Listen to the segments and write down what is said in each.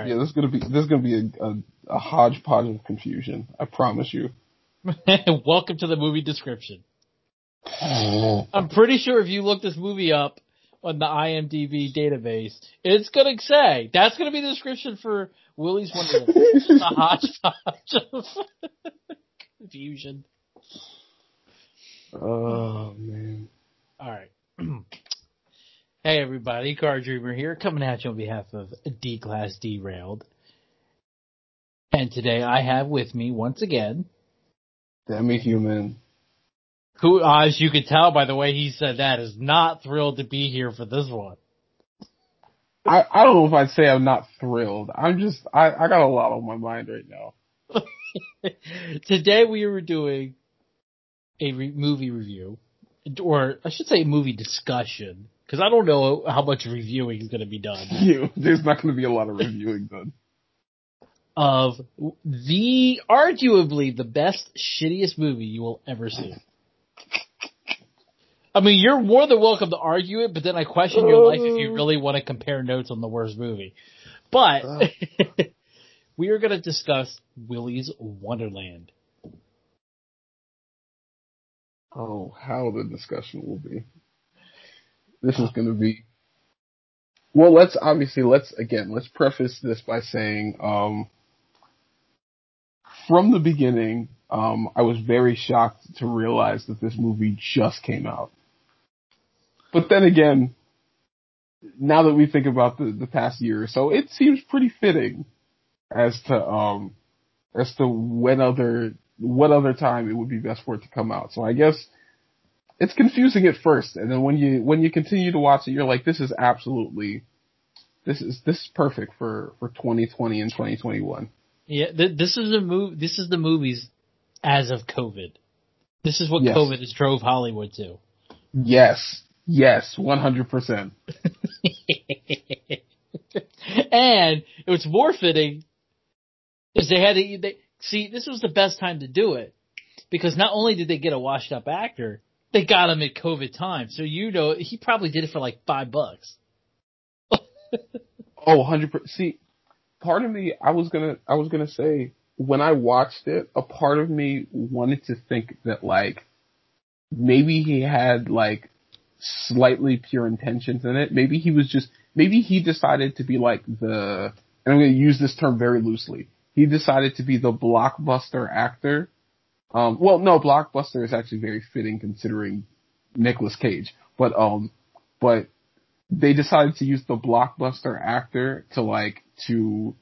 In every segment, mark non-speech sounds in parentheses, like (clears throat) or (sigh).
right. Yeah, this is gonna be this is gonna be a, a, a hodgepodge of confusion. I promise you. (laughs) Welcome to the movie description. (laughs) I'm pretty sure if you look this movie up on the IMDb database, it's gonna say that's gonna be the description for Willy's Wonderland. (laughs) A hodgepodge of confusion. Oh man. All right. (clears throat) hey everybody, Car Dreamer here, coming at you on behalf of D Class Derailed. And today I have with me once again, Demi human. who, uh, as you could tell by the way he said that, is not thrilled to be here for this one. I, I don't know if I'd say I'm not thrilled. I'm just I, I got a lot on my mind right now. (laughs) Today we were doing a re- movie review, or I should say a movie discussion, because I don't know how much reviewing is going to be done (laughs) You, there's not going to be a lot of reviewing done. of the arguably the best shittiest movie you will ever see. I mean, you're more than welcome to argue it, but then I question your life if you really want to compare notes on the worst movie. But oh. (laughs) we are going to discuss Willy's Wonderland. Oh, how the discussion will be. This is going to be. Well, let's obviously let's again let's preface this by saying, um, from the beginning, um, I was very shocked to realize that this movie just came out. But then again, now that we think about the, the past year or so, it seems pretty fitting as to um as to when other what other time it would be best for it to come out. So I guess it's confusing at first, and then when you when you continue to watch it, you're like, this is absolutely this is this is perfect for for 2020 and 2021. Yeah, th- this is a move. This is the movies as of COVID. This is what Yes. COVID has drove Hollywood to. Yes, yes, 100. percent (laughs) and it was more fitting is they had to they, see this was the best time to do it because not only did they get a washed up actor, they got him at COVID time. So you know he probably did it for like five bucks. (laughs) Oh, 100 percent. See, part of me, I was gonna, I was gonna say when I watched it, a part of me wanted to think that like maybe he had like slightly pure intentions in it. Maybe he was just, maybe he decided to be like the, and I'm gonna use this term very loosely. He decided to be the blockbuster actor. Um, well, no, blockbuster is actually very fitting considering Nicolas Cage, but um, but they decided to use the blockbuster actor to like to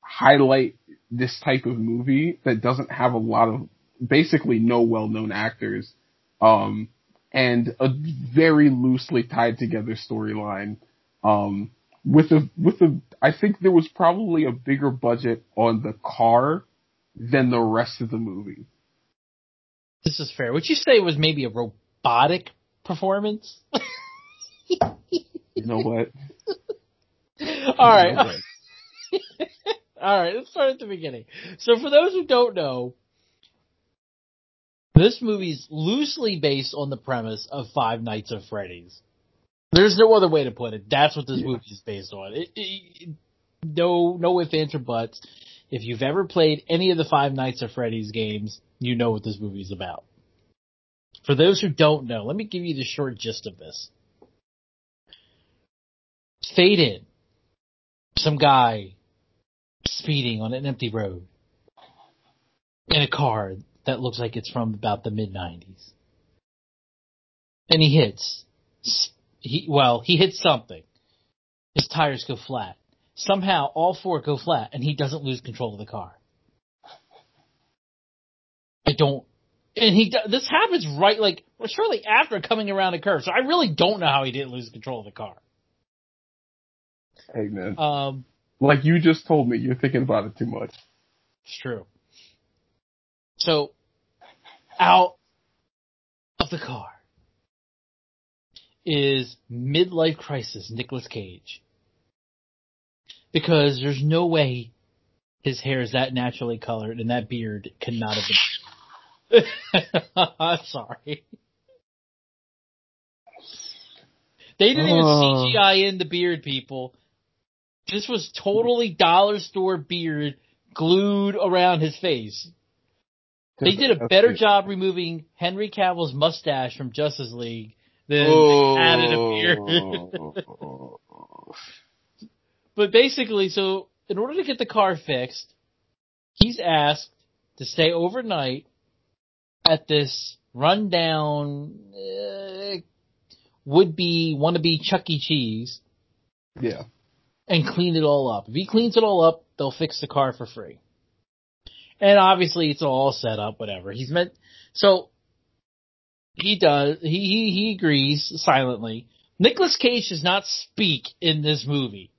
highlight this type of movie that doesn't have a lot of basically no well-known actors um and a very loosely tied together storyline um with a with a I think there was probably a bigger budget on the car than the rest of the movie. This is fair. Would you say it was maybe a robotic performance? You know what? (laughs) All right. You know what? (laughs) All right, let's start at the beginning. So for those who don't know, this movie's loosely based on the premise of Five Nights at Freddy's. There's no other way to put it. That's what this Yeah. movie is based on. It, it, no, no ifs, ands, or buts. If you've ever played any of the Five Nights at Freddy's games, you know what this movie's about. For those who don't know, let me give you the short gist of this. Fade in. Some guy speeding on an empty road in a car that looks like it's from about the mid 90s. And he hits. He, well, he hits something. His tires go flat. Somehow all four go flat and he doesn't lose control of the car. I don't, and he, this happens right like, well, shortly after coming around a curve. So I really don't know how he didn't lose control of the car. Hey man, Um, like you just told me, you're thinking about it too much. It's true. So, out of the car is midlife crisis Nicolas Cage. Because there's no way his hair is that naturally colored and that beard could not have been. (laughs) I'm sorry. They didn't even Oh. CGI in the beard, people. This was totally dollar store beard glued around his face. They did a better job removing Henry Cavill's mustache from Justice League than oh. they added a beard. (laughs) (laughs) but basically, so in order to get the car fixed, he's asked to stay overnight at this rundown uh, would be wannabe Chuck E. Cheese. Yeah. And clean it all up. If he cleans it all up, they'll fix the car for free. And obviously it's all set up, whatever. He's meant, so he does, he, he, he agrees silently. Nicolas Cage does not speak in this movie.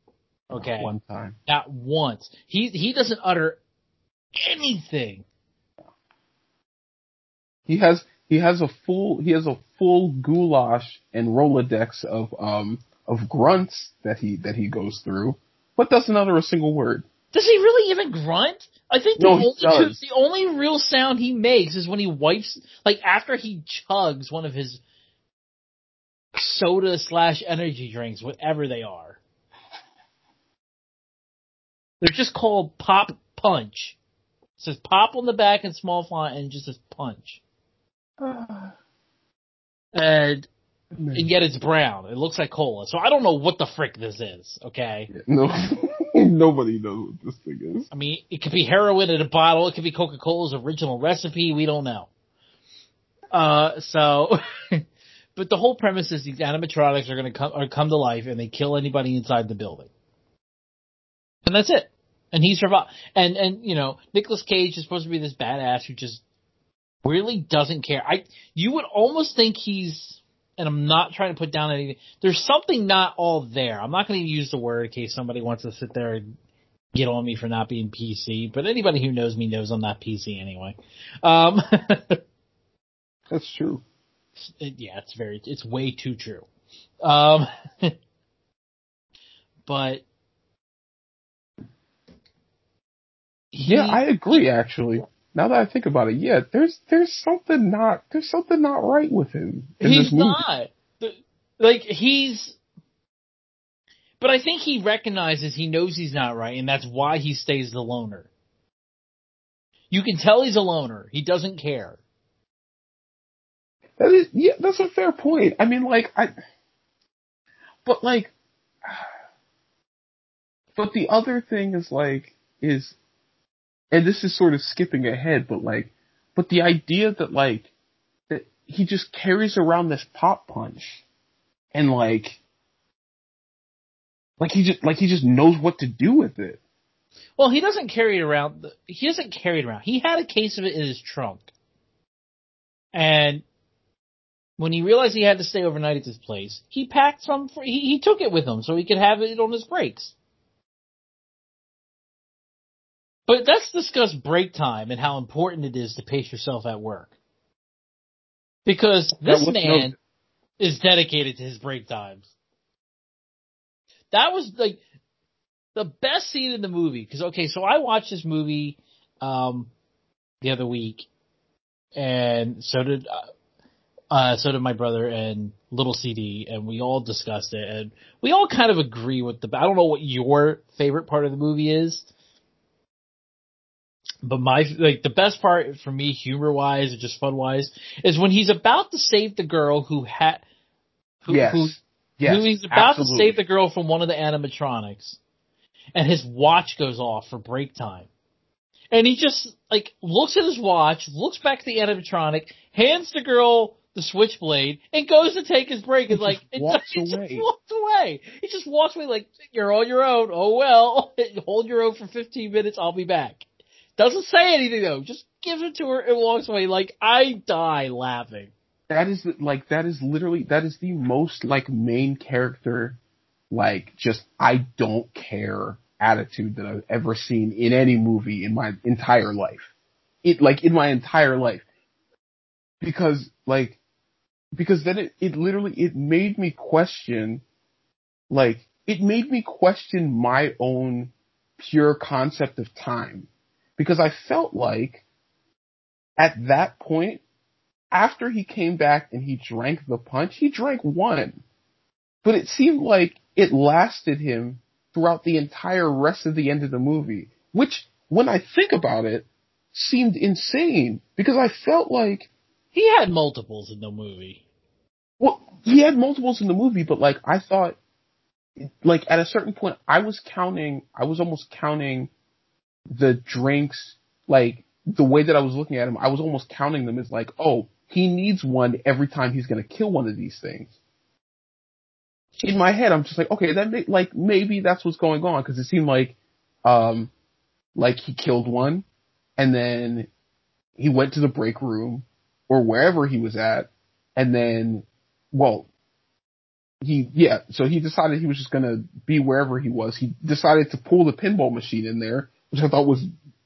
Okay. Not one time. Not once. He, he doesn't utter anything. He has, he has a full, he has a full goulash and Rolodex of, um, of grunts that he, that he goes through, but doesn't utter a single word. Does he really even grunt? I think the no, only two, the only real sound he makes is when he wipes, like after he chugs one of his soda slash energy drinks, whatever they are. They're just called pop punch. It says pop on the back in small font and just says punch. Uh, (sighs) and man. and yet it's brown. It looks like cola. So I don't know what the frick this is. Okay. No. (laughs) Nobody knows what this thing is. I mean, it could be heroin in a bottle. It could be Coca Cola's original recipe. We don't know. Uh, so, (laughs) but the whole premise is these animatronics are going to come come to life and they kill anybody inside the building, and that's it. And he survived. And and you know, Nicolas Cage is supposed to be this badass who just really doesn't care. I you would almost think he's and I'm not trying to put down anything. There's something not all there. I'm not going to use the word in case somebody wants to sit there and get on me for not being PC, but anybody who knows me knows I'm not PC anyway. Um, (laughs) That's true. Yeah, it's very, it's way too true. Um, (laughs) but yeah, I agree actually now that I think about it, yeah, there's there's something not there's something not right with him. he's not like he's. But I think he recognizes he knows he's not right, and that's why he stays the loner. You can tell he's a loner. He doesn't care. That is, yeah, that's a fair point. I mean, like, I, but like, (sighs) but the other thing is like, is and this is sort of skipping ahead, but like, but the idea that like, that he just carries around this pop punch and like, like he just, like he just knows what to do with it. Well, he doesn't carry it around. He doesn't carry it around. He had a case of it in his trunk. And when he realized he had to stay overnight at this place, he packed some. He, he took it with him so he could have it on his breaks. But let's discuss break time and how important it is to pace yourself at work. Because this man no... is dedicated to his break times. That was like the best scene in the movie. Cause okay, so I watched this movie, um, the other week and so did, uh, uh, so did my brother and little CD and we all discussed it and we all kind of agree with the, I don't know what your favorite part of the movie is but my like the best part for me, humor wise or just fun wise, is when he's about to save the girl who had, who, yes. who, yes, who he's about absolutely. to save the girl from one of the animatronics, and his watch goes off for break time, and he just like looks at his watch, looks back at the animatronic, hands the girl the switchblade, and goes to take his break, and like it, (laughs) he just walks away. He just walks away like you're on your own. Oh well, (laughs) hold your own for 15 minutes. I'll be back. Doesn't say anything though. Just gives it to her and walks away. Like I die laughing. That is like that is literally that is the most like main character, like just I don't care attitude that I've ever seen in any movie in my entire life. It like in my entire life. Because like because then it, it literally it made me question like it made me question my own pure concept of time because I felt like at that point, after he came back and he drank the punch, he drank one. But it seemed like it lasted him throughout the entire rest of the end of the movie, which when I think about it, seemed insane because I felt like he had multiples in the movie. Well, he had multiples in the movie, but like I thought, like at a certain point, I was counting. I was almost counting the drinks, like the way that I was looking at him. I was almost counting them as like, oh, he needs one every time he's going to kill one of these things. In my head, I'm just like, okay, that may, like maybe that's what's going on because it seemed like, um, like he killed one, and then he went to the break room or wherever he was at, and then well, he, yeah, so he decided he was just gonna be wherever he was. He decided to pull the pinball machine in there, which I thought was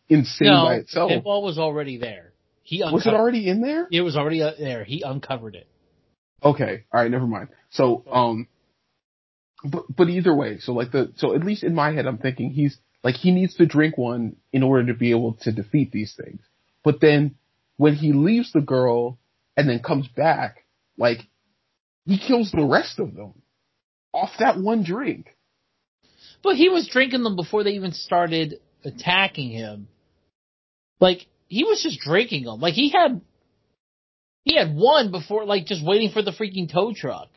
insane no, by itself. pinball was already there. He uncovered, was it already in there? It was already uh, there. He uncovered it. Okay, all right, never mind. So, um, but but either way, so like the so at least in my head, I'm thinking he's like he needs to drink one in order to be able to defeat these things. But then when he leaves the girl and then comes back, like he kills the rest of them off that one drink. But he was drinking them before they even started attacking him. Like he was just drinking them. Like he had he had one before, like just waiting for the freaking tow truck.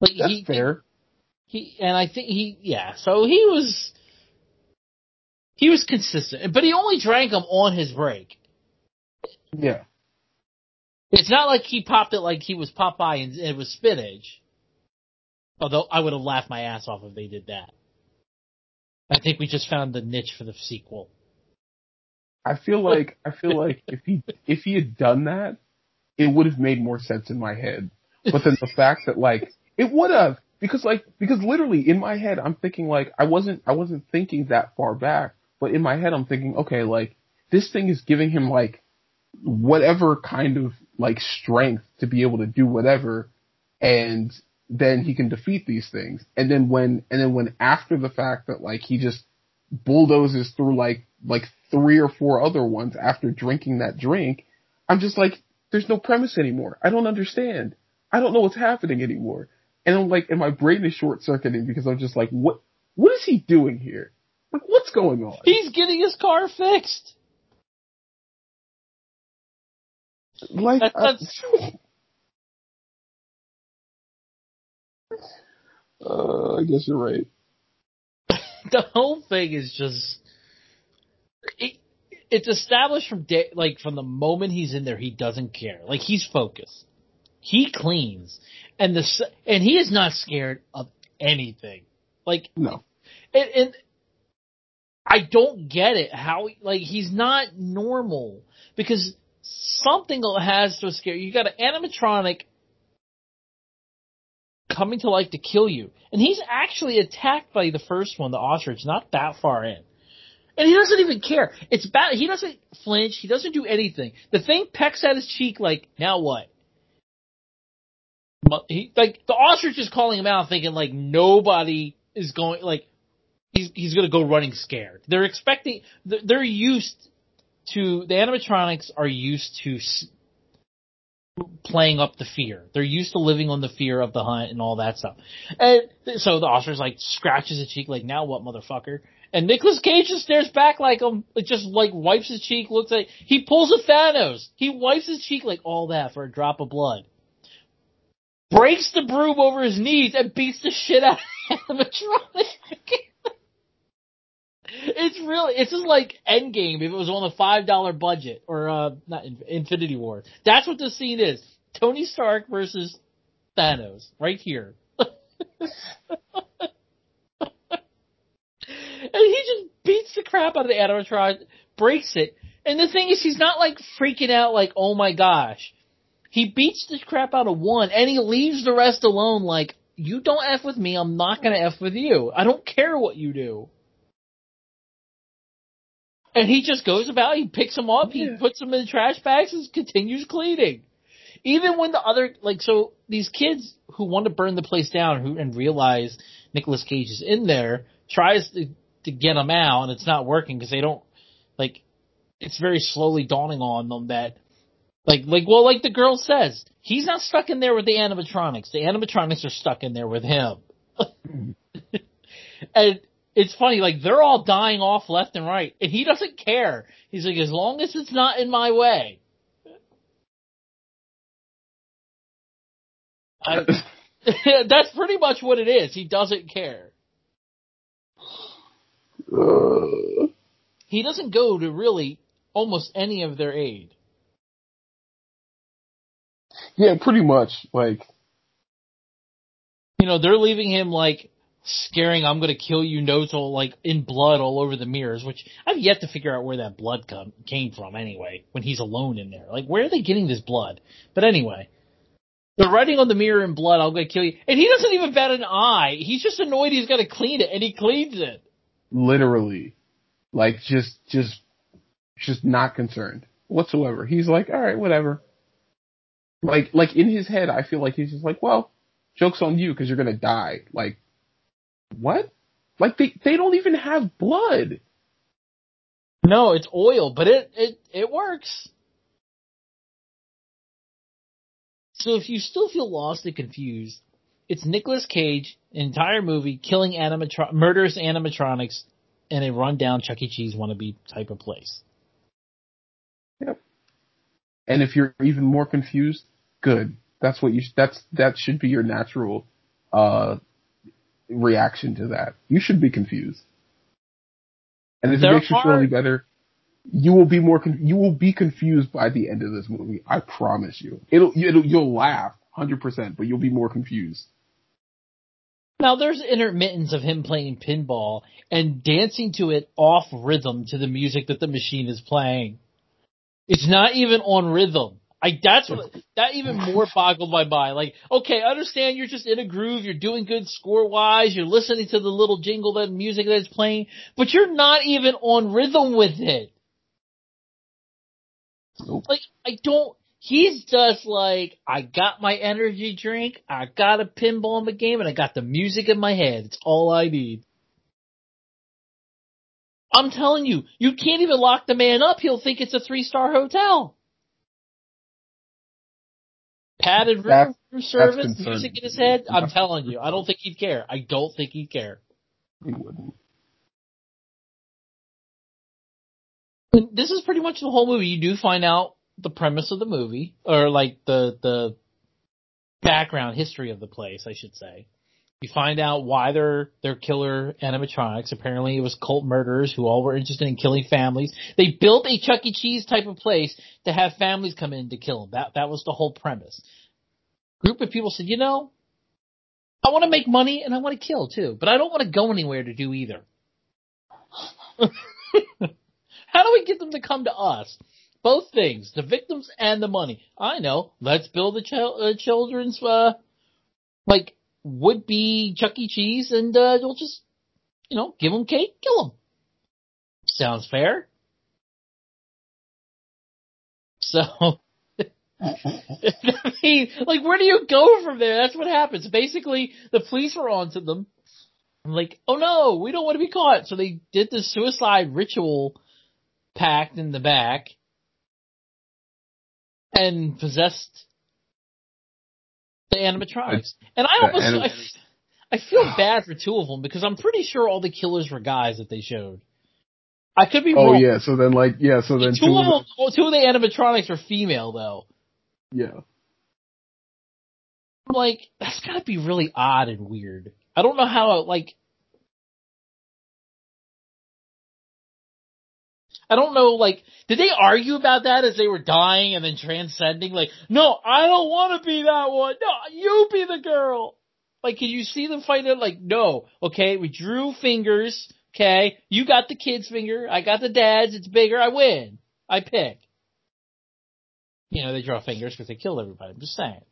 Like That's he, fair. He and I think he yeah. So he was he was consistent, but he only drank them on his break. Yeah. It's not like he popped it like he was Popeye and it was spinach. Although I would have laughed my ass off if they did that. I think we just found the niche for the sequel. I feel like I feel like if he if he had done that, it would have made more sense in my head. But then the (laughs) fact that like it would have because like because literally in my head I'm thinking like I wasn't I wasn't thinking that far back, but in my head I'm thinking okay like this thing is giving him like whatever kind of like strength to be able to do whatever and then he can defeat these things. And then when and then when after the fact that like he just bulldozes through like like three or four other ones after drinking that drink, I'm just like, there's no premise anymore. I don't understand. I don't know what's happening anymore. And I'm like, and my brain is short circuiting because I'm just like, what what is he doing here? Like, what's going on? He's getting his car fixed. Like, uh, that's, (laughs) uh, I guess you're right. (laughs) the whole thing is just it, it's established from day, like from the moment he's in there, he doesn't care. Like he's focused. He cleans, and the and he is not scared of anything. Like no, and, and I don't get it how like he's not normal because something has to scare you. You got an animatronic coming to life to kill you, and he's actually attacked by the first one, the ostrich, not that far in. And he doesn't even care. It's bad. He doesn't flinch. He doesn't do anything. The thing pecks at his cheek like, now what? He, like, the ostrich is calling him out thinking like nobody is going, like, he's, he's gonna go running scared. They're expecting, they're used to the animatronics are used to playing up the fear. They're used to living on the fear of the hunt and all that stuff. And so the officer's like scratches his cheek like, now what, motherfucker? And Nicolas Cage just stares back like um, just like wipes his cheek, looks like he pulls a Thanos. He wipes his cheek like all that for a drop of blood. Breaks the broom over his knees and beats the shit out of animatronic. (laughs) Really, it's just like Endgame if it was on a five dollar budget or uh not Infinity War. That's what the scene is. Tony Stark versus Thanos right here. (laughs) and he just beats the crap out of the animatronic, breaks it. And the thing is, he's not like freaking out like, oh my gosh. He beats the crap out of one and he leaves the rest alone like, you don't F with me, I'm not gonna F with you. I don't care what you do. And he just goes about, he picks them up, yeah. he puts them in the trash bags and continues cleaning. Even when the other, like, so these kids who want to burn the place down who, and realize Nicolas Cage is in there, tries to, to get them out and it's not working because they don't, like, it's very slowly dawning on them that, like, like, well, like the girl says, he's not stuck in there with the animatronics. The animatronics are stuck in there with him. (laughs) and it's funny, like they're all dying off left and right, and he doesn't care. He's like, as long as it's not in my way. I, (laughs) that's pretty much what it is. He doesn't care. He doesn't go to really almost any of their aid. yeah, pretty much. Like, You know, they're leaving him like scaring I'm gonna kill you notes all like in blood all over the mirrors, which I've yet to figure out where that blood come, came from anyway, when he's alone in there. Like where are they getting this blood? But anyway. They're writing on the mirror in blood, I'm gonna kill you. And he doesn't even bat an eye. He's just annoyed he's gotta clean it, and he cleans it. literally, like just, just, just not concerned whatsoever. He's like, all right, whatever. Like, like in his head, I feel like he's just like, well, joke's on you because you're gonna die. Like, what? Like they, they don't even have blood. No, it's oil, but it, it, it works. So if you still feel lost and confused, it's Nicolas Cage, entire movie, killing animatro- murderous animatronics in a rundown Chuck E. Cheese wannabe type of place. Yep. And if you're even more confused, good. That's what you, that's, that should be your natural, uh, reaction to that. You should be confused. And if There it makes you feel any better, you will be more, con- you will be confused by the end of this movie. I promise you. It'll, it'll you'll laugh, 100%, but you'll be more confused. Now there's intermittence of him playing pinball and dancing to it off rhythm to the music that the machine is playing. It's not even on rhythm. I that's what that even more boggled my mind. Like, okay, I understand you're just in a groove, you're doing good score wise, you're listening to the little jingle that music that's playing, but you're not even on rhythm with it. Nope. Like, I don't. He's just like, I got my energy drink, I got a pinball in the game, and I got the music in my head. It's all I need. I'm telling you, you can't even lock the man up. He'll think it's a three star hotel. Padded room, service, music in his head. I'm telling you, I don't think he'd care. I don't think he'd care. He wouldn't. And this is pretty much the whole movie. You do find out the premise of the movie, or like the the background history of the place, I should say. You find out why they're they're killer animatronics. Apparently, it was cult murderers who all were interested in killing families. They built a Chuck E. Cheese type of place to have families come in to kill them. That that was the whole premise. Group of people said, you know, I want to make money and I want to kill too, but I don't want to go anywhere to do either. (laughs) How do we get them to come to us? Both things, the victims and the money. I know. Let's build a ch- uh, children's, uh, like, would be Chuck E. Cheese and, uh, we'll just, you know, give them cake, kill them. Sounds fair. So, (laughs) I mean, like, where do you go from there? That's what happens. Basically, the police were onto them. I'm like, oh no, we don't want to be caught. So they did this suicide ritual pact in the back and possessed the animatronics. And I almost, anim- I, I feel (sighs) bad for two of them because I'm pretty sure all the killers were guys that they showed. I could be wrong. Oh wrong. yeah, so then like, yeah, so then two, two of them, two of the animatronics are female though. yeah. I'm like, that's gotta be really odd and weird. I don't know how, like, I don't know, like, did they argue about that as they were dying and then transcending? Like, no, I don't want to be that one. No, you be the girl. Like, can you see them fight it? Like, no, okay, we drew fingers, okay, you got the kid's finger, I got the dad's, it's bigger, I win. I pick. You know, they draw fingers because they killed everybody. I'm just saying.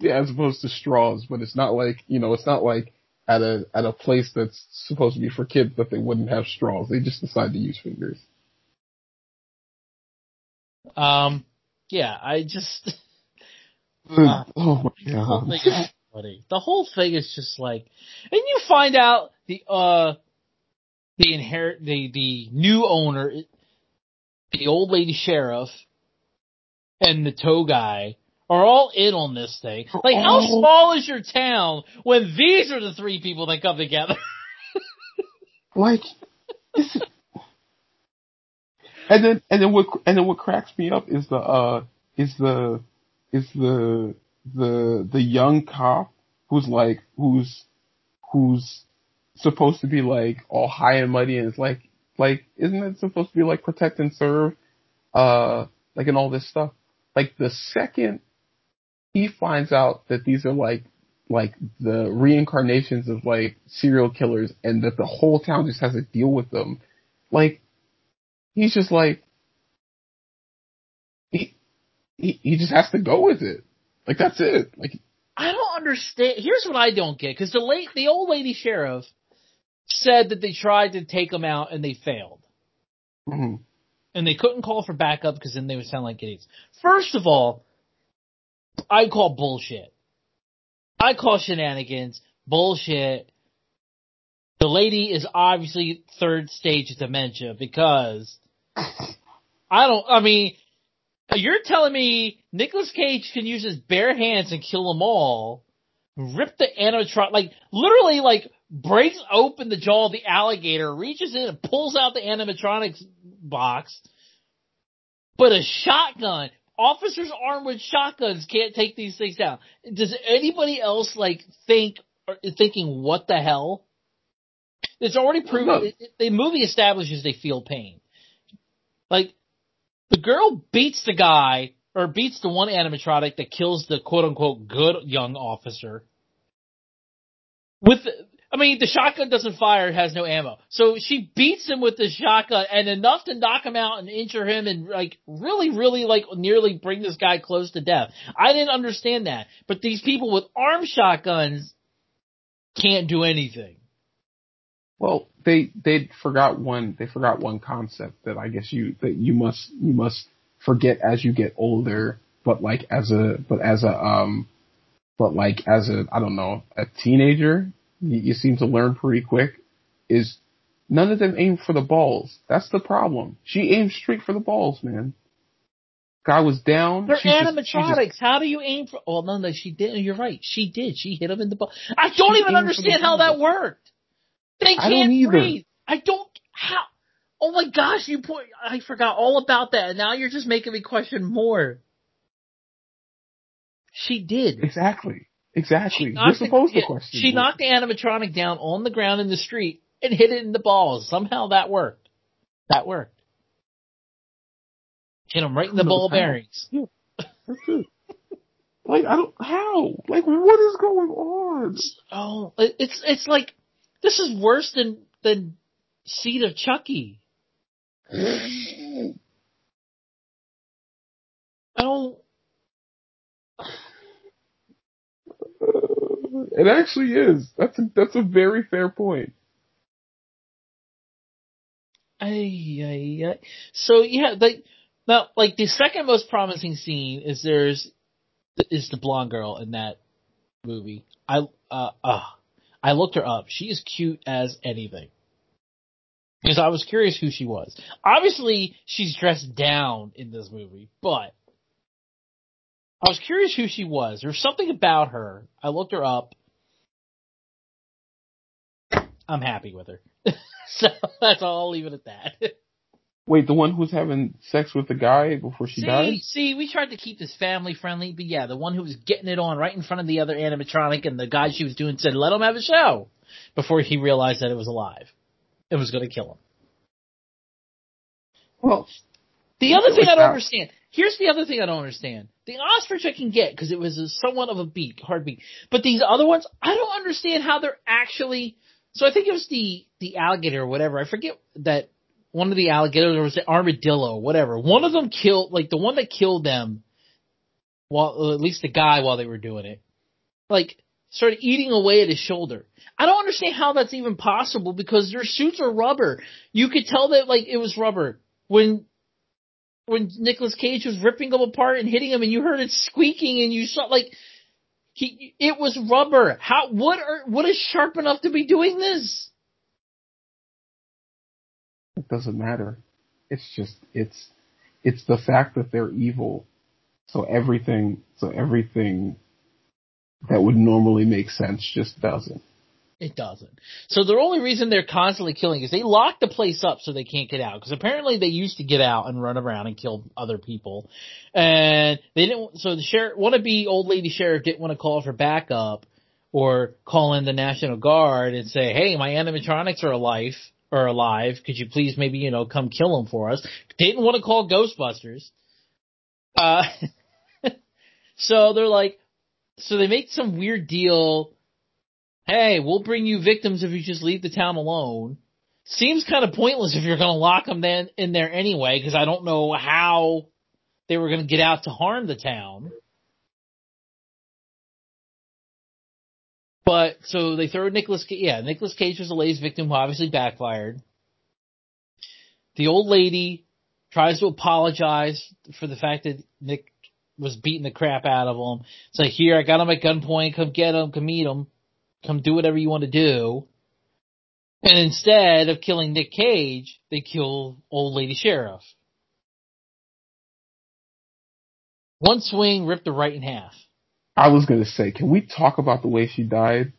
Yeah, as opposed to straws, but it's not like, you know, it's not like at a, at a place that's supposed to be for kids that they wouldn't have straws. They just decide to use fingers. Um, yeah, I just (laughs) Uh, oh my the whole god. The whole thing is just like, and you find out the uh the inherit the the new owner, the old lady sheriff, and the tow guy are all in on this thing. Like, how small is your town when these are the three people that come together? (laughs) Like, this is, and then and then what and then what cracks me up is the uh is the is the the the young cop who's like who's who's supposed to be like all high and mighty and it's like like isn't it supposed to be like protect and serve uh like and all this stuff like the second he finds out that these are like like the reincarnations of like serial killers and that the whole town just has to deal with them like he's just like he he, he just has to go with it like that's it like I don't understand. Here's what I don't get because the late the old lady sheriff said that they tried to take him out and they failed, mhm. and they couldn't call for backup because then they would sound like idiots. First of all, I call bullshit. I call shenanigans bullshit. The lady is obviously third stage dementia because I don't. I mean, you're telling me Nicolas Cage can use his bare hands and kill them all, rip the animatronic, like literally, like breaks open the jaw of the alligator, reaches in and pulls out the animatronics box, but a shotgun. Officers armed with shotguns can't take these things down. Does anybody else like think or thinking what the hell? It's already proven. It- The movie establishes they feel pain. Like the girl beats the guy or beats the one animatronic that kills the quote unquote good young officer. With, I mean, the shotgun doesn't fire, it has no ammo. So she beats him with the shotgun and enough to knock him out and injure him and like really, really like nearly bring this guy close to death. I didn't understand that. But these people with arm shotguns can't do anything. Well, they they forgot one they forgot one concept that I guess you that you must you must forget as you get older, but like as a but as a um but like as a I don't know a teenager, you, seem to learn pretty quick. Is none of them aim for the balls. That's the problem. She aimed straight for the balls, man. Guy was down. They're she animatronics. just- How do you aim for? Oh no, no, she didn't. You're right. She did. She hit him in the butt. I don't even understand how that worked. They can't don't breathe. I don't. How? Oh my gosh! You put. I forgot all about that. Now you're just making me question more. She did. exactly. Exactly. You're knocked the- supposed to question. She it. knocked the animatronic down on the ground in the street and hit it in the balls. Somehow that worked. That worked. Hit him right in the ball bearings. That's it. Like I don't how like what is going on? Oh, it's it's like this is worse than than Seed of Chucky. (sighs) I don't. It actually is. That's a that's a very fair point. Ay, ay, ay. So yeah, like now, like the second most promising scene is there's is the blonde girl in that movie. I uh, uh I looked her up. She is cute as anything. Because I was curious who she was. Obviously, she's dressed down in this movie, but I was curious who she was. There's something about her. I looked her up. I'm happy with her. (laughs) so that's all. I'll leave it at that. Wait, the one who's having sex with the guy before she see, died? see, we tried to keep this family friendly, but yeah, the one who was getting it on right in front of the other animatronic and the guy she was doing said, let him have a show before he realized that it was alive. It was going to kill him. Well, The other thing I don't understand. Here's the other thing I don't understand. The ostrich I can get because it was a, somewhat of a beat, hard beat. But these other ones, I don't understand how they're actually. So I think it was the the alligator or whatever. I forget that one of the alligators or was it armadillo, whatever. One of them killed, like the one that killed them, while uh, or at least the guy while they were doing it, like started eating away at his shoulder. I don't understand how that's even possible because their suits are rubber. You could tell that like it was rubber when when Nicolas Cage was ripping them apart and hitting them, and you heard it squeaking, and you saw like he it was rubber. How what are what is sharp enough to be doing this? it doesn't matter. It's just it's it's the fact that they're evil. So everything, so everything that would normally make sense just doesn't. It doesn't. So the only reason they're constantly killing is they lock the place up so they can't get out. Because apparently they used to get out and run around and kill other people, and they didn't. So the sheriff, wannabe old lady sheriff, didn't want to call for backup or call in the National Guard and say, "Hey, my animatronics are alive." Or alive? Could you please maybe you know come kill them for us? Didn't want to call Ghostbusters. Uh, (laughs) so they're like, so they make some weird deal hey, we'll bring you victims if you just leave the town alone. Seems kind of pointless if you're going to lock them then in there anyway, because I don't know how they were going to get out to harm the town. But so they throw Nicolas. Yeah, Nicolas Cage was a lady's victim who obviously backfired. The old lady tries to apologize for the fact that Nick was beating the crap out of him. It's like, here, I got him at gunpoint. Come get him. Come meet him come do whatever you want to do. And instead of killing Nick Cage, they kill old lady sheriff. One swing ripped her right in half. I was gonna say, can we talk about the way she died?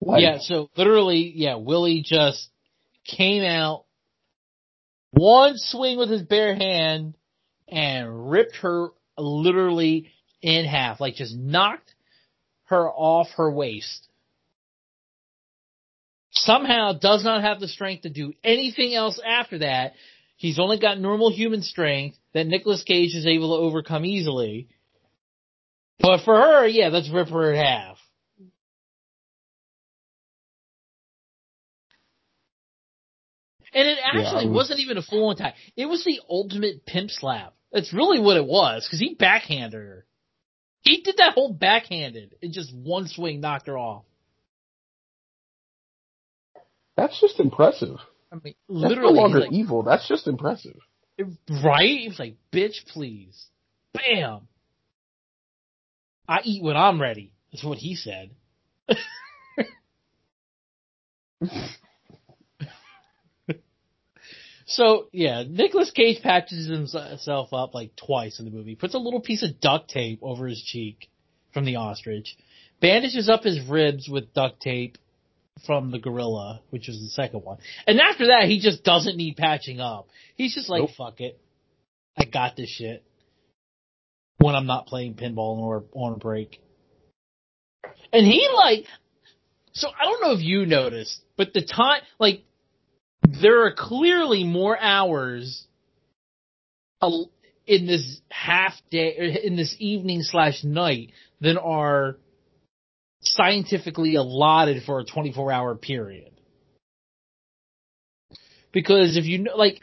Like, yeah, so literally, yeah, Willy just came out, one swing with his bare hand, and ripped her literally in half. Like just knocked her off her waist. Somehow does not have the strength to do anything else after that. He's only got normal human strength that Nicolas Cage is able to overcome easily. But for her, yeah, let's rip her in half. And it actually yeah, was... wasn't even a full attack. It was the ultimate pimp slap. That's really what it was, because he backhanded her. He did that whole backhanded and just one swing knocked her off. That's just impressive. I mean, literally, That's no longer like, evil. That's just impressive. It, right? He was like, "Bitch, please." Bam. I eat when I'm ready. That's what he said. (laughs) (laughs) So yeah, Nicolas Cage patches himself up like twice in the movie. Puts a little piece of duct tape over his cheek from the ostrich. Bandages up his ribs with duct tape from the gorilla, which was the second one. And after that, he just doesn't need patching up. He's just like, nope. fuck it. I got this shit. When I'm not playing pinball or on a break. And he like, so I don't know if you noticed, but the time, like, there are clearly more hours in this half day, in this evening slash night than are scientifically allotted for a 24 hour period. Because if you know, like,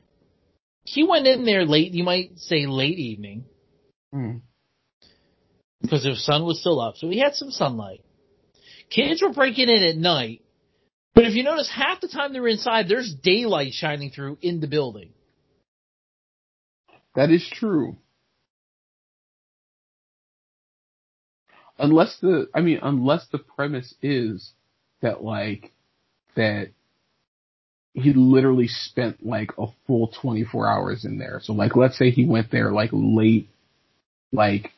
he went in there late, you might say late evening. Mm. Because the sun was still up, so he had some sunlight. Kids were breaking in at night, but if you notice, half the time they're inside, there's daylight shining through in the building. That is true. Unless the, I mean, unless the premise is that like, that he literally spent like a full 24 hours in there. So like, let's say he went there like late, like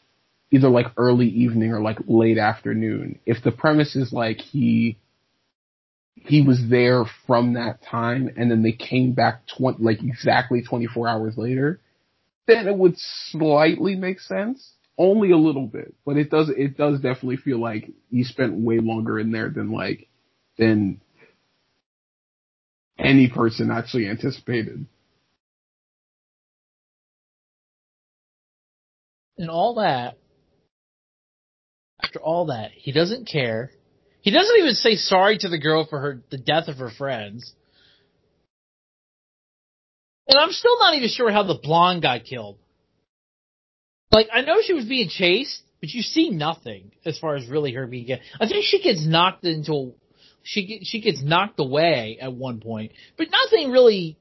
either like early evening or like late afternoon. If the premise is like he he was there from that time and then they came back tw- like exactly 24 hours later, then it would slightly make sense. Only a little bit, but it does, it does definitely feel like he spent way longer in there than like, than any person actually anticipated. And all that, after all that, he doesn't care he doesn't even say sorry to the girl for her the death of her friends. And I'm still not even sure how the blonde got killed. Like, I know she was being chased, but you see nothing as far as really her being. I think she gets knocked into. a, She she gets knocked away at one point, but nothing really.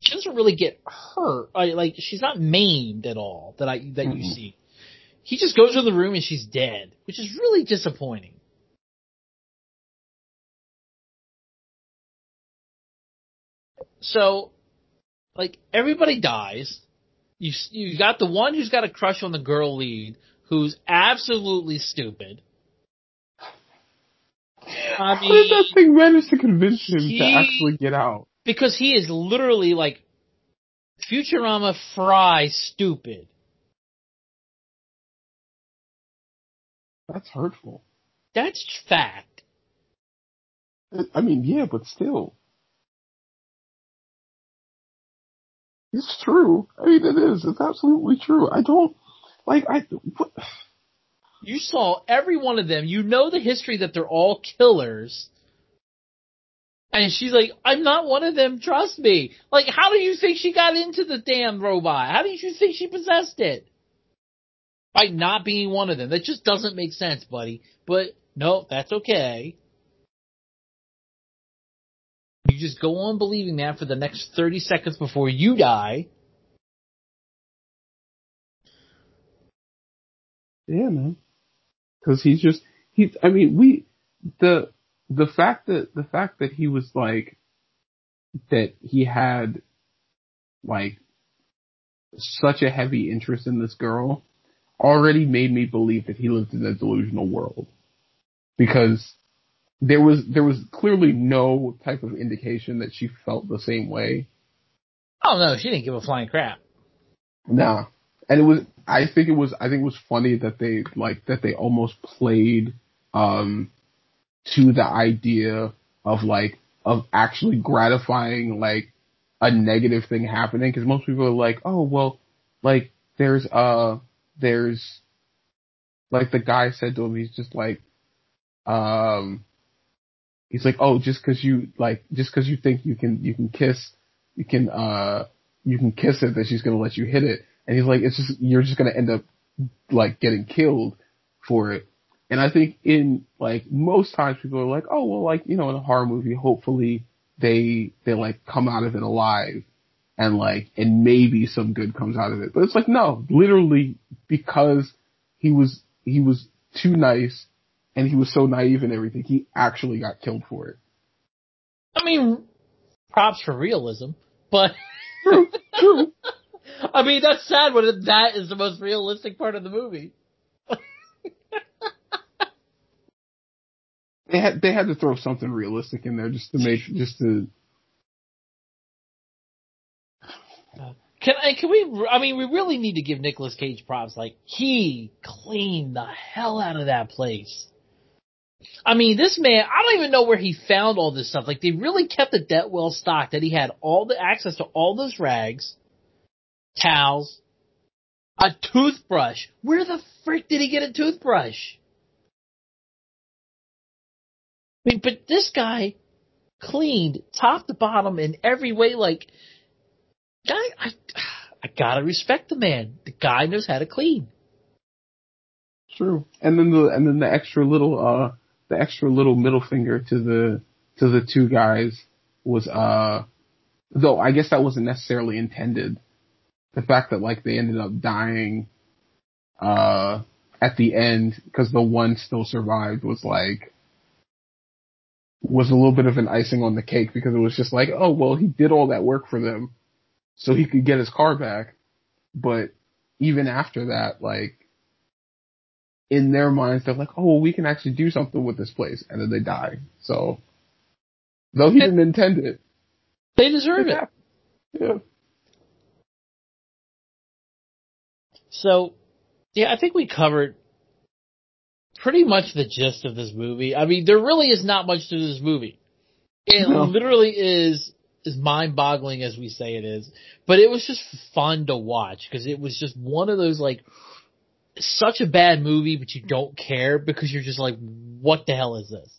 She doesn't really get hurt. Like she's not maimed at all that I that mm-hmm. you see. He just goes in the room and she's dead, which is really disappointing. So like everybody dies. You you got the one who's got a crush on the girl lead, who's absolutely stupid. I How did that thing manage to convince him he- to actually get out? because he is literally like Futurama Fry stupid. That's hurtful. That's fact. I mean, yeah, but still. It's true. I mean, it is. It's absolutely true. I don't, like, I, what, You saw every one of them. You know the history that they're all killers. And she's like, I'm not one of them, trust me. Like, how do you think she got into the damn robot? How do you think she possessed it? By not being one of them. That just doesn't make sense, buddy. But, no, that's okay. Just go on believing that for the next 30 seconds before you die. yeah, man. Cause he's just, he, I mean, we, the, the fact that, the fact that he was like, that he had, like, such a heavy interest in this girl already made me believe that he lived in a delusional world. Because there was, there was clearly no type of indication that she felt the same way. Oh no, she didn't give a flying crap. Nah. And it was I think it was I think it was funny that they like that they almost played um to the idea of like of actually gratifying like a negative thing happening because most people are like, "Oh, well, like there's uh there's like the guy said to him he's just like um he's like, "Oh, just cuz you like just cuz you think you can you can kiss you can uh you can kiss it that she's to let you hit it." And he's like, "It's just you're just to end up like getting killed for it." And I think in like most times people are like, "Oh, well like, you know, in a horror movie, hopefully they they like come out of it alive." And like, and maybe some good comes out of it. But it's like, no, literally because he was, he was too nice and he was so naive and everything, he actually got killed for it. I mean, props for realism, but (laughs) True, true. (laughs) I mean that's sad when that is the most realistic part of the movie. (laughs) They had, they had to throw something realistic in there just to make, just to, Can I? Can we? I mean, we really need to give Nicolas Cage props. Like he cleaned the hell out of that place. I mean, this man, I don't even know where he found all this stuff. Like they really kept it that well stocked that he had all the access to all those rags, towels, a toothbrush. Where the frick did he get a toothbrush? I mean, but this guy cleaned top to bottom in every way. Like, guy, I, I gotta respect the man. The guy knows how to clean. True. And then the and then the extra little uh the extra little middle finger to the to the two guys was uh though I guess that wasn't necessarily intended. The fact that like they ended up dying uh at the end because the one still survived was like was a little bit of an icing on the cake because it was just like, oh well he did all that work for them so he could get his car back. But even after that, like in their minds, they're like, oh, well, we can actually do something with this place. And then they die. So, though he didn't intend it. They deserve it. happened. Yeah. So, yeah, I think we covered pretty much the gist of this movie. I mean, there really is not much to this movie. It No. literally is as mind-boggling as we say it is, but it was just fun to watch because it was just one of those like such a bad movie, but you don't care because you're just like, what the hell is this?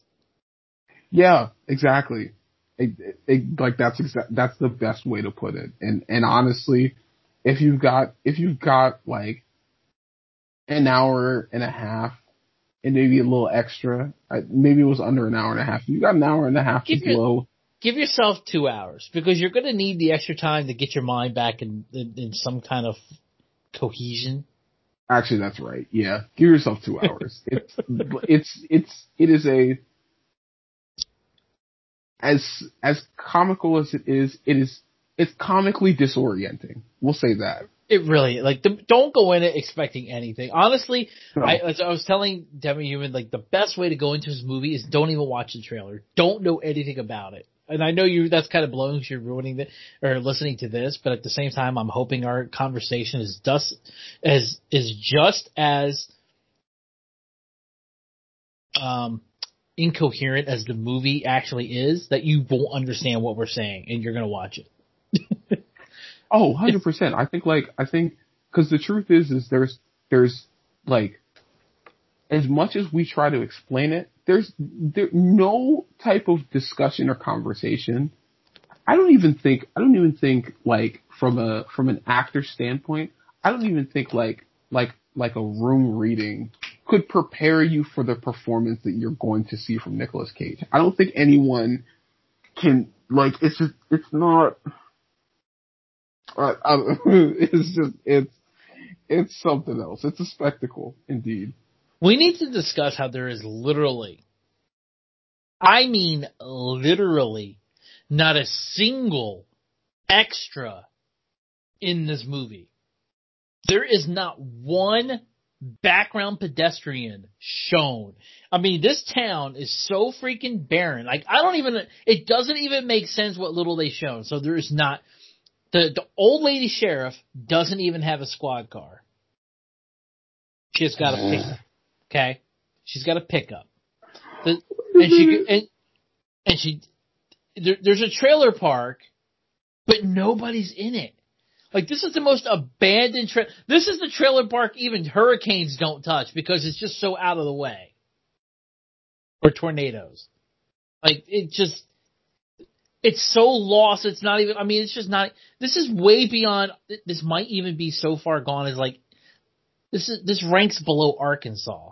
Yeah, exactly. It, it, it- like that's exa- that's the best way to put it. And and honestly, if you've got if you've got like an hour and a half and maybe a little extra, I- maybe it was under an hour and a half. You got an hour and a half to Give your- blow. Give yourself two hours because you're going to need the extra time to get your mind back in, in, in some kind of cohesion. Actually, that's right. Yeah, give yourself two hours. (laughs) it's it's it's it is a as as comical as it is. It is it's comically disorienting. We'll say that It really like the, don't go in it expecting anything. Honestly, No. I, as I was telling Demi Human, like the best way to go into this movie is don't even watch the trailer. Don't know anything about it. And I know you that's kind of blowing because you're ruining the or listening to this, but at the same time, I'm hoping our conversation is just as is just as um incoherent as the movie actually is. That you won't understand what we're saying, and you're gonna watch it. (laughs) Oh, 100%. I think like, I think, cause the truth is, is there's, there's like, as much as we try to explain it, there's there, no type of discussion or conversation. I don't even think, I don't even think like from a, from an actor standpoint, I don't even think like, like, like a room reading could prepare you for the performance that you're going to see from Nicolas Cage. I don't think anyone can, like, it's just, it's not, I, uh, (laughs) it's just it's it's something else. It's a spectacle, indeed. We need to discuss how there is literally, I mean literally, not a single extra in this movie. There is not one background pedestrian shown. I mean, this town is so freaking barren. Like, I don't even, it doesn't even make sense what little they shown. So there is not, the, the old lady sheriff doesn't even have a squad car. She's got a (sighs) pickup. Okay? She's got a pickup. The, and she, (laughs) and, and she, there, there's a trailer park, but nobody's in it. Like this is the most abandoned tra- This is the trailer park even hurricanes don't touch because it's just so out of the way. Or tornadoes. Like it just it's so lost it's not even I mean it's just not this is way beyond this might even be so far gone as like this is this ranks below Arkansas.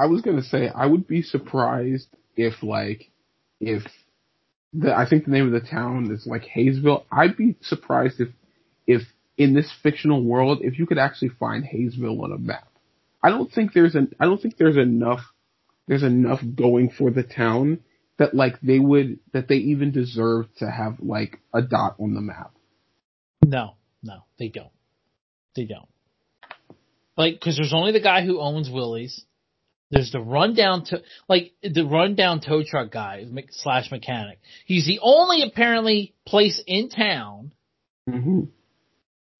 I was gonna say I would be surprised if like if the I think the name of the town is like Hayesville. I'd be surprised if if in this fictional world if you could actually find Hayesville on a map. I don't think there's an I don't think there's enough there's enough going for the town that like they would that they even deserve to have like a dot on the map. No, no, they don't. They don't. Like, cause there's only the guy who owns Willy's. There's the rundown to, like, the rundown tow truck guy slash mechanic. He's the only apparently place in town. Mm-hmm.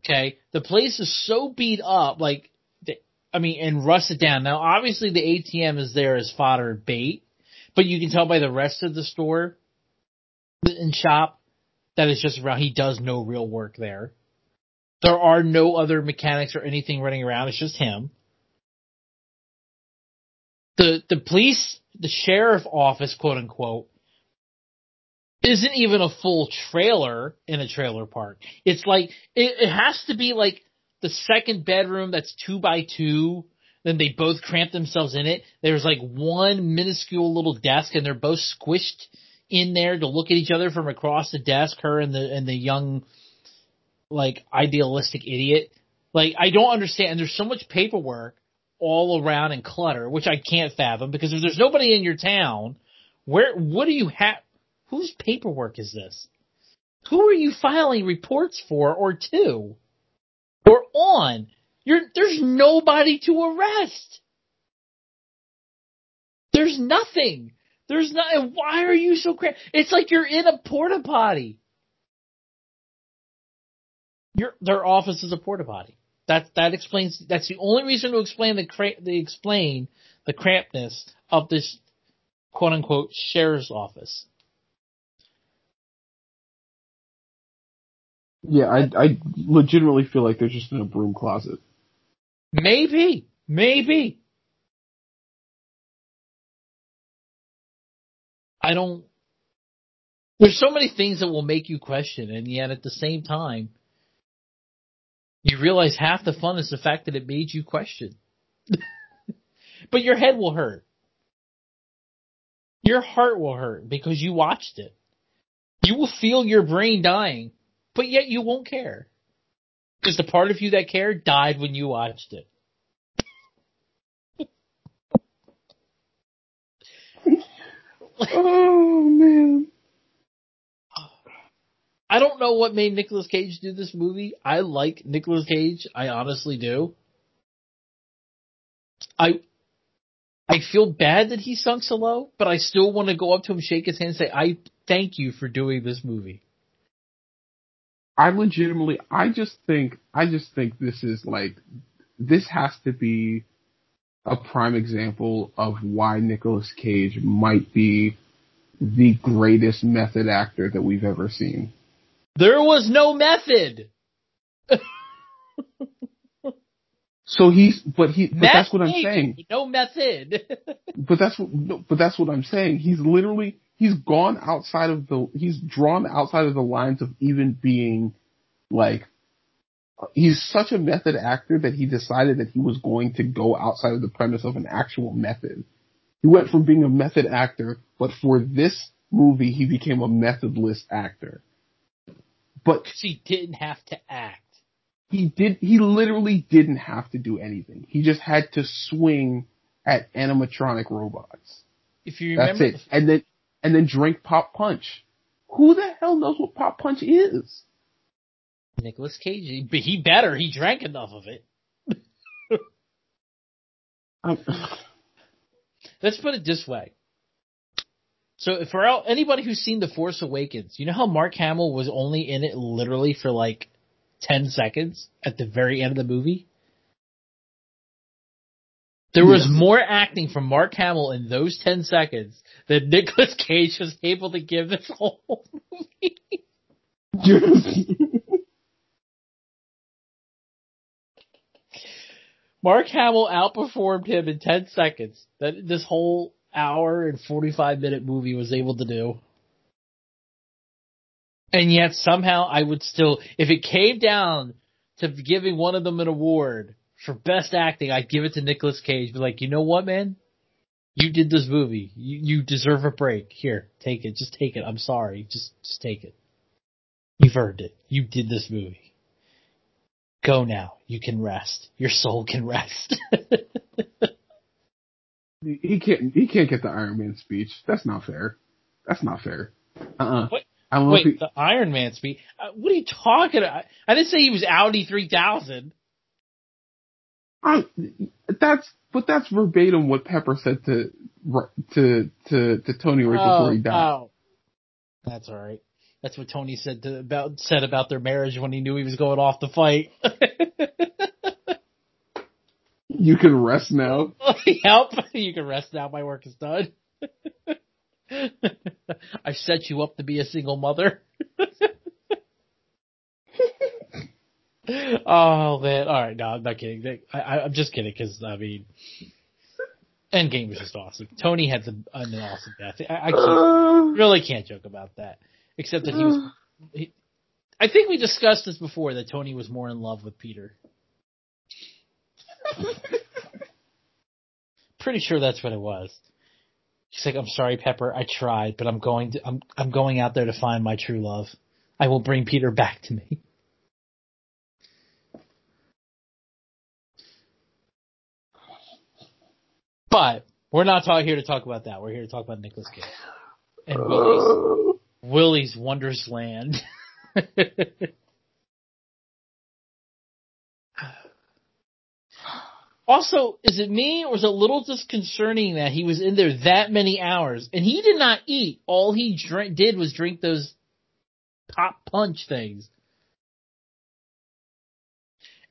Okay. The place is so beat up, like, the, I mean, and rusted down. Now, obviously the ATM is there as fodder and bait, but you can tell by the rest of the store and shop that it's just around. He does no real work there. There are no other mechanics or anything running around. It's just him. The the police, the sheriff office, quote unquote, isn't even a full trailer in a trailer park. It's like it, it has to be like the second bedroom that's two by two. Then they both cramp themselves in it. There's like one minuscule little desk, and they're both squished in there to look at each other from across the desk. Her and the and the young like idealistic idiot. Like I don't understand. And There's so much paperwork all around and clutter, which I can't fathom because if there's nobody in your town, where what do you have? Whose paperwork is this? Who are you filing reports for or to or on? You're there's nobody to arrest. There's nothing. There's not. Why are you so cra It's like you're in a porta potty. Your their office is a porta potty. That that explains. That's the only reason to explain the cra- the explain the crampness of this quote unquote sheriff's office. Yeah, I I legitimately feel like they're just in a broom closet. Maybe, maybe. I don't. There's so many things that will make you question, and yet at the same time, you realize half the fun is the fact that it made you question. (laughs) but your head will hurt. Your heart will hurt because you watched it. You will feel your brain dying, but yet you won't care. Because the part of you that cared died when you watched it. (laughs) oh man. I don't know what made Nicolas Cage do this movie? I like Nicolas Cage. I honestly do. I I feel bad that he sunk so low, but I still want to go up to him, shake his hand, and say, "I thank you for doing this movie." I legitimately, I just think, I just think this is like, this has to be a prime example of why Nicolas Cage might be the greatest method actor that we've ever seen. There was no method. (laughs) So he's, but he, but that's what I'm saying. No method. (laughs) but that's what, no, but that's what I'm saying. He's literally, he's gone outside of the, he's drawn outside of the lines of even being like, he's such a method actor that he decided that he was going to go outside of the premise of an actual method. He went from being a method actor, but for this movie, he became a methodless actor. But he didn't have to act he did he literally didn't have to do anything. He just had to swing at animatronic robots. If you remember That's it. And then and then drink pop punch. Who the hell knows what pop punch is? Nicolas Cage. But he better. He drank enough of it. (laughs) Um, Let's put it this way. So for anybody who's seen The Force Awakens, you know how Mark Hamill was only in it literally for like 10 seconds at the very end of the movie. There was more acting from Mark Hamill in those 10 seconds than Nicolas Cage was able to give this whole movie. (laughs) Mark Hamill outperformed him in 10 seconds that this whole hour and 45 minute movie was able to do. And yet somehow I would still, if it came down to giving one of them an award for best acting, I'd give it to Nicolas Cage. Be like, you know what, man? You did this movie. You, you deserve a break. Here, take it. Just take it. I'm sorry. Just, just take it. You've earned it. You did this movie. Go now. You can rest. Your soul can rest. (laughs) he can't. He can't get the Iron Man speech. That's not fair. That's not fair. Uh. uh What? I Wait, he, the Iron Man speech. Uh, what are you talking about? I didn't say he was Audi 3000. I, that's, but that's verbatim what Pepper said to, to, to, to Tony right oh, before he died. Oh. That's alright. That's what Tony said to, about, said about their marriage when he knew he was going off to fight. (laughs) you can rest now. (laughs) yep. You can rest now. My work is done. (laughs) I set you up to be a single mother. (laughs) oh man! All right, no, I'm not kidding. I, am just kidding because I mean, Endgame was just awesome. Tony had the, an awesome death. I, I can't, (sighs) really can't joke about that, except that he was. (sighs) He, I think we discussed this before that Tony was more in love with Peter. (laughs) Pretty sure that's what it was. She's like, I'm sorry, Pepper. I tried, but I'm going to, I'm, I'm going out there to find my true love. I will bring Peter back to me. But we're not talk, here to talk about that. We're here to talk about Nicolas Cage and Willy's, Wondrous Land. (laughs) Also, is it me or is it a little disconcerting that he was in there that many hours and he did not eat? All he drank, did was drink those pop punch things.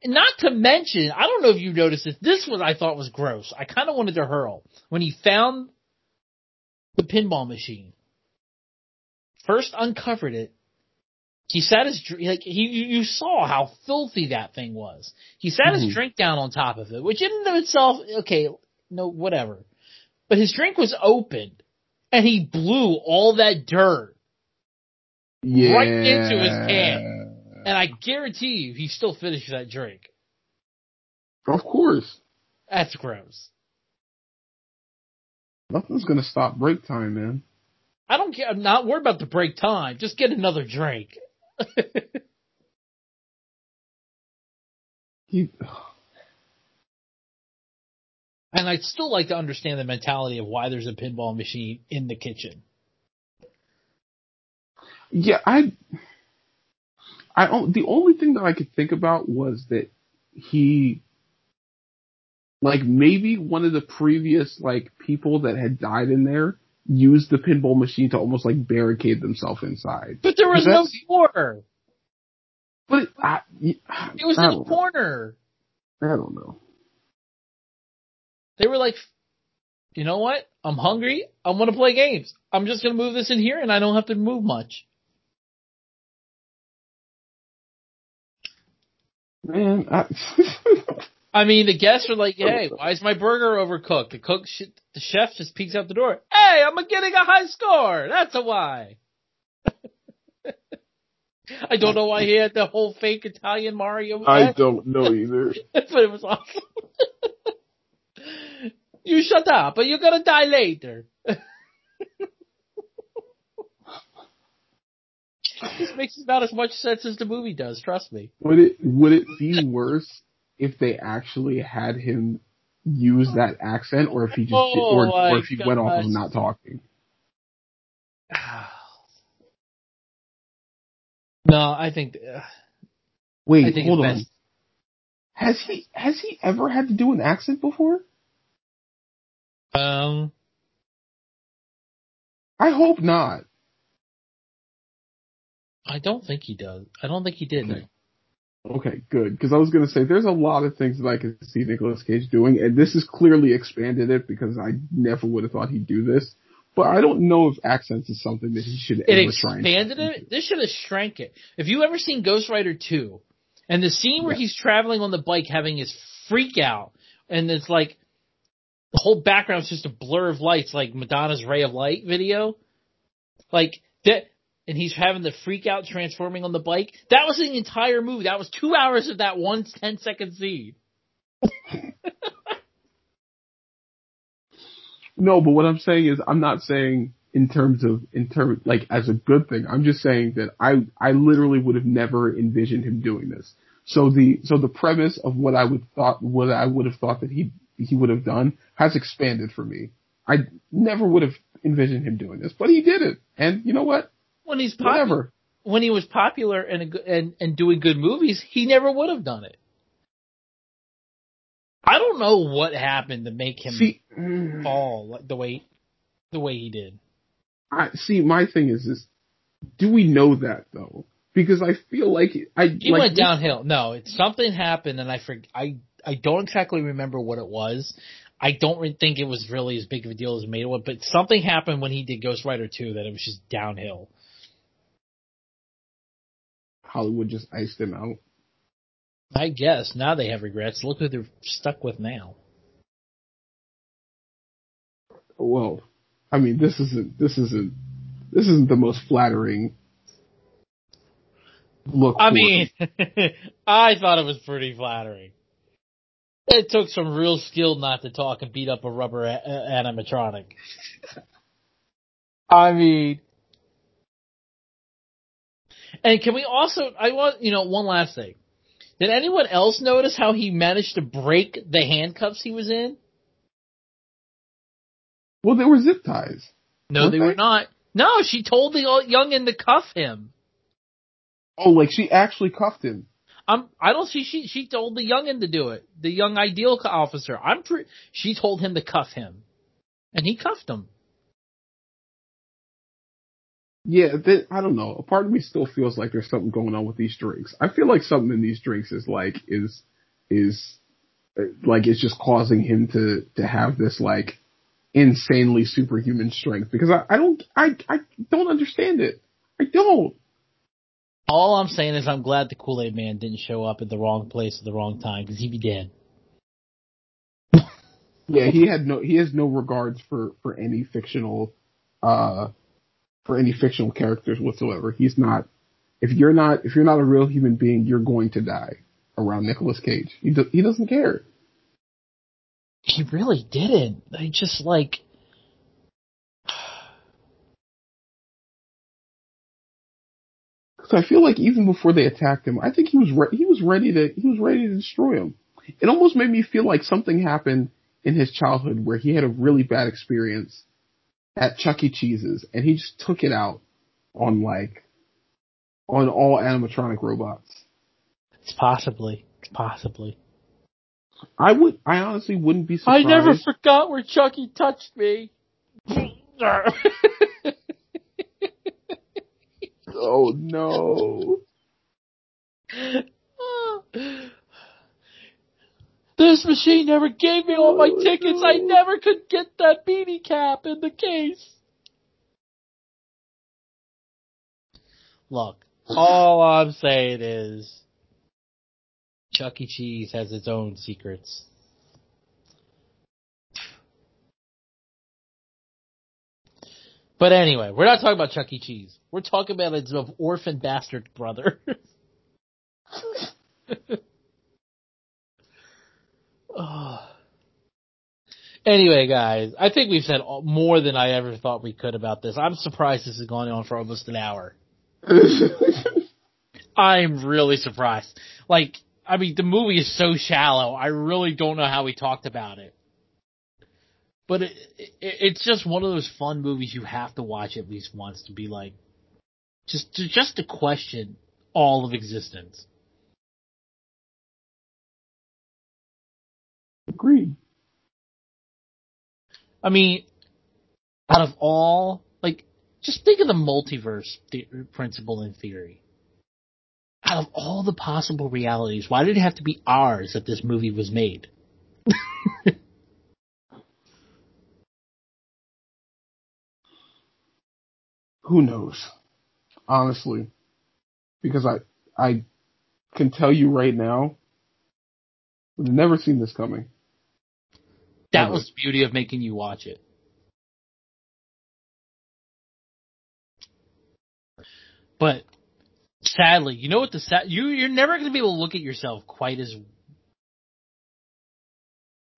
And not to mention, I don't know if you noticed this, this was I thought was gross. I kind of wanted to hurl. When he found the pinball machine, first uncovered it, he sat his like he you saw how filthy that thing was. He sat mm-hmm. his drink down on top of it, which in and of itself, okay, no, whatever. But his drink was opened, and he blew all that dirt yeah. right into his can. And I guarantee you, he still finished that drink. Of course. That's gross. Nothing's gonna stop break time, man. I don't care. I'm not worried about the break time. Just get another drink. (laughs) he, (sighs) and I'd still like to understand the mentality of why there's a pinball machine in the kitchen. Yeah, I I the only thing that I could think about was that he like maybe one of the previous like people that had died in there used the pinball machine to almost like barricade themselves inside. But there was no door. But it, I, it was I in the corner. I don't know. They were like, you know what? I'm hungry. I want to play games. I'm just going to move this in here and I don't have to move much. Man, I, (laughs) I mean, the guests are like, "Hey, why is my burger overcooked?" The cook, the chef, just peeks out the door. Hey, I'm getting a high score. That's a why. (laughs) I don't know why he had the whole fake Italian Mario. I don't know (laughs) either. but it was awesome. (laughs) you shut up, but you're gonna die later. this makes about as much sense as the movie does. Trust me. Would it would it be worse if they actually had him use that accent, or if he just oh, did, or, or if he gosh. went off of not talking? (sighs) no, I think. Uh, Wait, I think hold on. Has he has he ever had to do an accent before? Um, I hope not. I don't think he does. I don't think he did. Okay, okay good. Because I was going to say there's a lot of things that I could see Nicolas Cage doing, and this has clearly expanded it because I never would have thought he'd do this. But I don't know if accents is something that he should it ever try. It expanded it. This should have shrank it. If you ever seen Ghost Rider two, and the scene where yeah. he's traveling on the bike having his freak out, and it's like the whole background is just a blur of lights, like Madonna's Ray of Light video. Like that, and he's having the freak out transforming on the bike. That was the entire movie. That was two hours of that one 10 second scene. (laughs) no, but what I'm saying is I'm not saying in terms of in terms like as a good thing. I'm just saying that I I literally would have never envisioned him doing this. So the so the premise of what I would thought what I would have thought that he he would have done has expanded for me. I never would have envisioned him doing this, but he did it. And you know what? When he's popular, when he was popular and, and and doing good movies, he never would have done it. I don't know what happened to make him see, (clears throat) fall the way the way he did. I see. My thing is, is do we know that though? Because I feel like I he like, went downhill. No, it's something happened, and I for, I I don't exactly remember what it was. I don't think it was really as big of a deal as made it, but something happened when he did Ghost Rider 2 that it was just downhill. Hollywood just iced him out. I guess now they have regrets. Look who they're stuck with now. Well, I mean, this isn't this isn't this isn't the most flattering look. I mean, (laughs) I thought it was pretty flattering. It took some real skill not to talk and beat up a rubber a- animatronic. I mean, and can we also, I want, you know, one last thing. Did anyone else notice how he managed to break the handcuffs he was in? Well, they were zip ties. No, they, they, were not. No, she told the youngin to cuff him. Oh, like she actually cuffed him. I'm, I don't see she, she told the youngin to do it. The young ideal officer. I'm pre- she told him to cuff him. And he cuffed him. Yeah, they, I don't know. A part of me still feels like there's something going on with these drinks. I feel like something in these drinks is like is is like it's just causing him to to have this like insanely superhuman strength because I, I don't I I don't understand it. I don't. All I'm saying is I'm glad the Kool Aid Man didn't show up at the wrong place at the wrong time because he'd be dead. yeah, he had no he has no regards for for any fictional uh for any fictional characters whatsoever. He's not. If you're not, if you're not a real human being, you're going to die around Nicolas Cage. He do, he doesn't care. He really didn't. I just like. Because I feel like even before they attacked him, I think he was re- he was ready to he was ready to destroy him. It almost made me feel like something happened in his childhood where he had a really bad experience at Chuck E. Cheese's, and he just took it out on like on all animatronic robots. It's possibly. It's possibly. I would. I honestly wouldn't be surprised. I never forgot where Chucky touched me. (laughs) oh no. (laughs) This machine never gave me all my tickets. I never could get that beanie cap in the case. Look, all I'm saying is Chuck E. Cheese has its own secrets. But anyway, we're not talking about Chuck E. Cheese. We're talking about its orphan bastard brother. (laughs) (sighs) Anyway, guys, I think we've said more than I ever thought we could about this. I'm surprised this has gone on for almost an hour. (laughs) I'm really surprised. Like, I mean, the movie is so shallow. I really don't know how we talked about it. But it, it, it's just one of those fun movies you have to watch at least once to be like, just to, just to question all of existence. Agreed. I mean, out of all, like, just think of the multiverse the- principle in theory. Out of all the possible realities, why did it have to be ours that this movie was made? (laughs) Who knows? Honestly. Because I, I can tell you right now, we've never seen this coming. That was the beauty of making you watch it. But sadly, you know what the sad you you're never going to be able to look at yourself quite as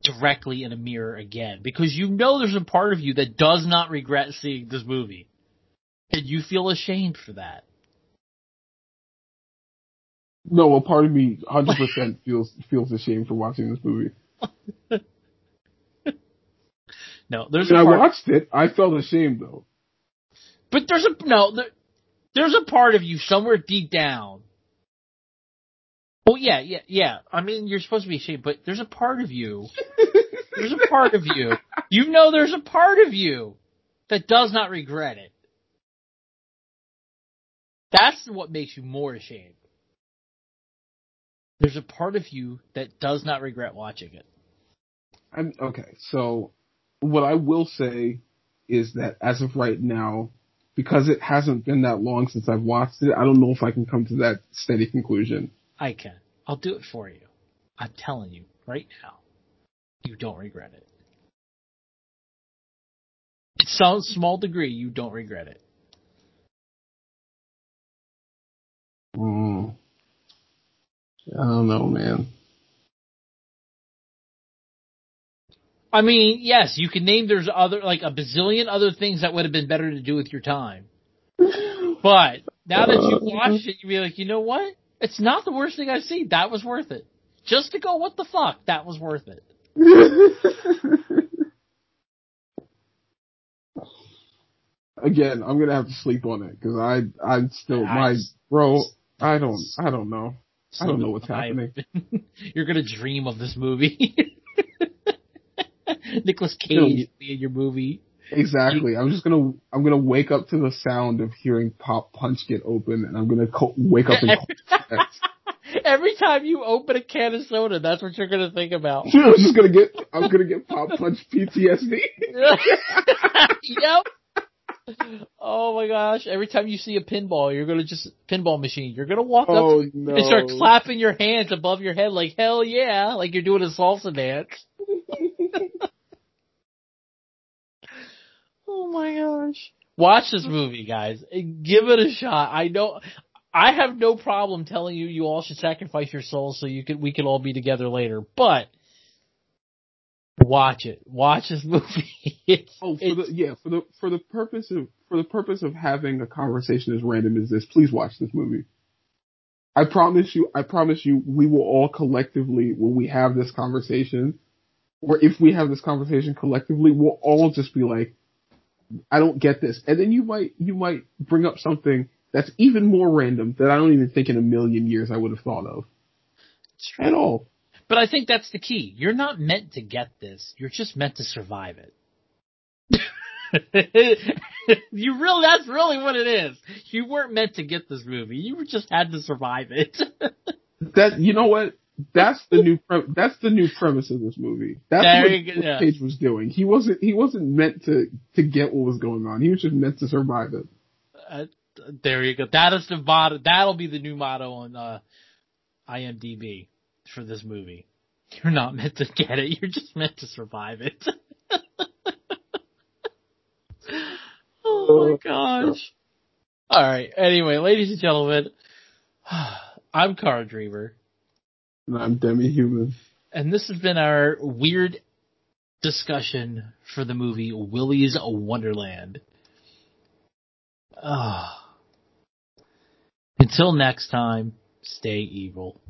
directly in a mirror again because you know there's a part of you that does not regret seeing this movie. And you feel ashamed for that. No, a part of me 100% feels, feels ashamed for watching this movie. (laughs) No, there's When I part, watched it, I felt ashamed though. but there's a no, there, there's a part of you somewhere deep down. Oh yeah, yeah, yeah. I mean, you're supposed to be ashamed, but there's a part of you. There's a part of you. (laughs) You know, there's a part of you that does not regret it. That's what makes you more ashamed. There's a part of you that does not regret watching it. I'm, okay, so what I will say is that as of right now, because it hasn't been that long since I've watched it, I don't know if I can come to that steady conclusion. I can. I'll do it for you. I'm telling you right now. You don't regret it. In some small degree, you don't regret it. Mm. I don't know, man. I mean, yes, you can name there's other like a bazillion other things that would have been better to do with your time. But now that you've watched it, you'd be like, you know what? It's not the worst thing I've seen. That was worth it. Just to go, what the fuck? That was worth it. (laughs) Again, I'm gonna have to sleep on it because I, I'm still I my bro. I don't, I don't know. I don't know what's happening. (laughs) You're gonna dream of this movie. (laughs) (laughs) Nicolas. Cage in your movie. Exactly. I'm just gonna, I'm gonna wake up to the sound of hearing Pop Punch get open, and I'm gonna co- wake up and. (laughs) Every time you open a can of soda, that's what you're gonna think about. (laughs) I'm just gonna get, I'm gonna get Pop Punch PTSD. yep. Oh my gosh! Every time you see a pinball, you're gonna just pinball machine. You're gonna walk up Oh no! and start clapping your hands above your head like hell yeah, like you're doing a salsa dance. Oh my gosh! Watch this movie, guys. Give it a shot. I know. I have no problem telling you you all should sacrifice your souls so you can we can all be together later. But watch it. Watch this (laughs) movie. It's, Oh, for it's- the yeah, for the for the purpose of for the purpose of having a conversation as random as this, please watch this movie. I promise you, I promise you, we will all collectively, when we have this conversation, or if we have this conversation collectively, we'll all just be like, I don't get this. And then you might, you might bring up something that's even more random that I don't even think in a million years I would have thought of. At all. But I think that's the key. You're not meant to get this. You're just meant to survive it. (laughs) you really, that's really what it is. You weren't meant to get this movie. You just had to survive it. (laughs) that, you know what? That's the new, pre- that's the new premise of this movie. That's there what yeah. Cage was doing. He wasn't, he wasn't meant to, to get what was going on. He was just meant to survive it. Uh, there you go. That is the motto. That'll be the new motto on, uh, IMDb for this movie. You're not meant to get it. You're just meant to survive it. (laughs) oh my gosh. All right. Anyway, ladies and gentlemen, (sighs) I'm Car Dreamer. And I'm Demi Human. And this has been our weird discussion for the movie Willy's Wonderland. Oh. Until next time, stay evil.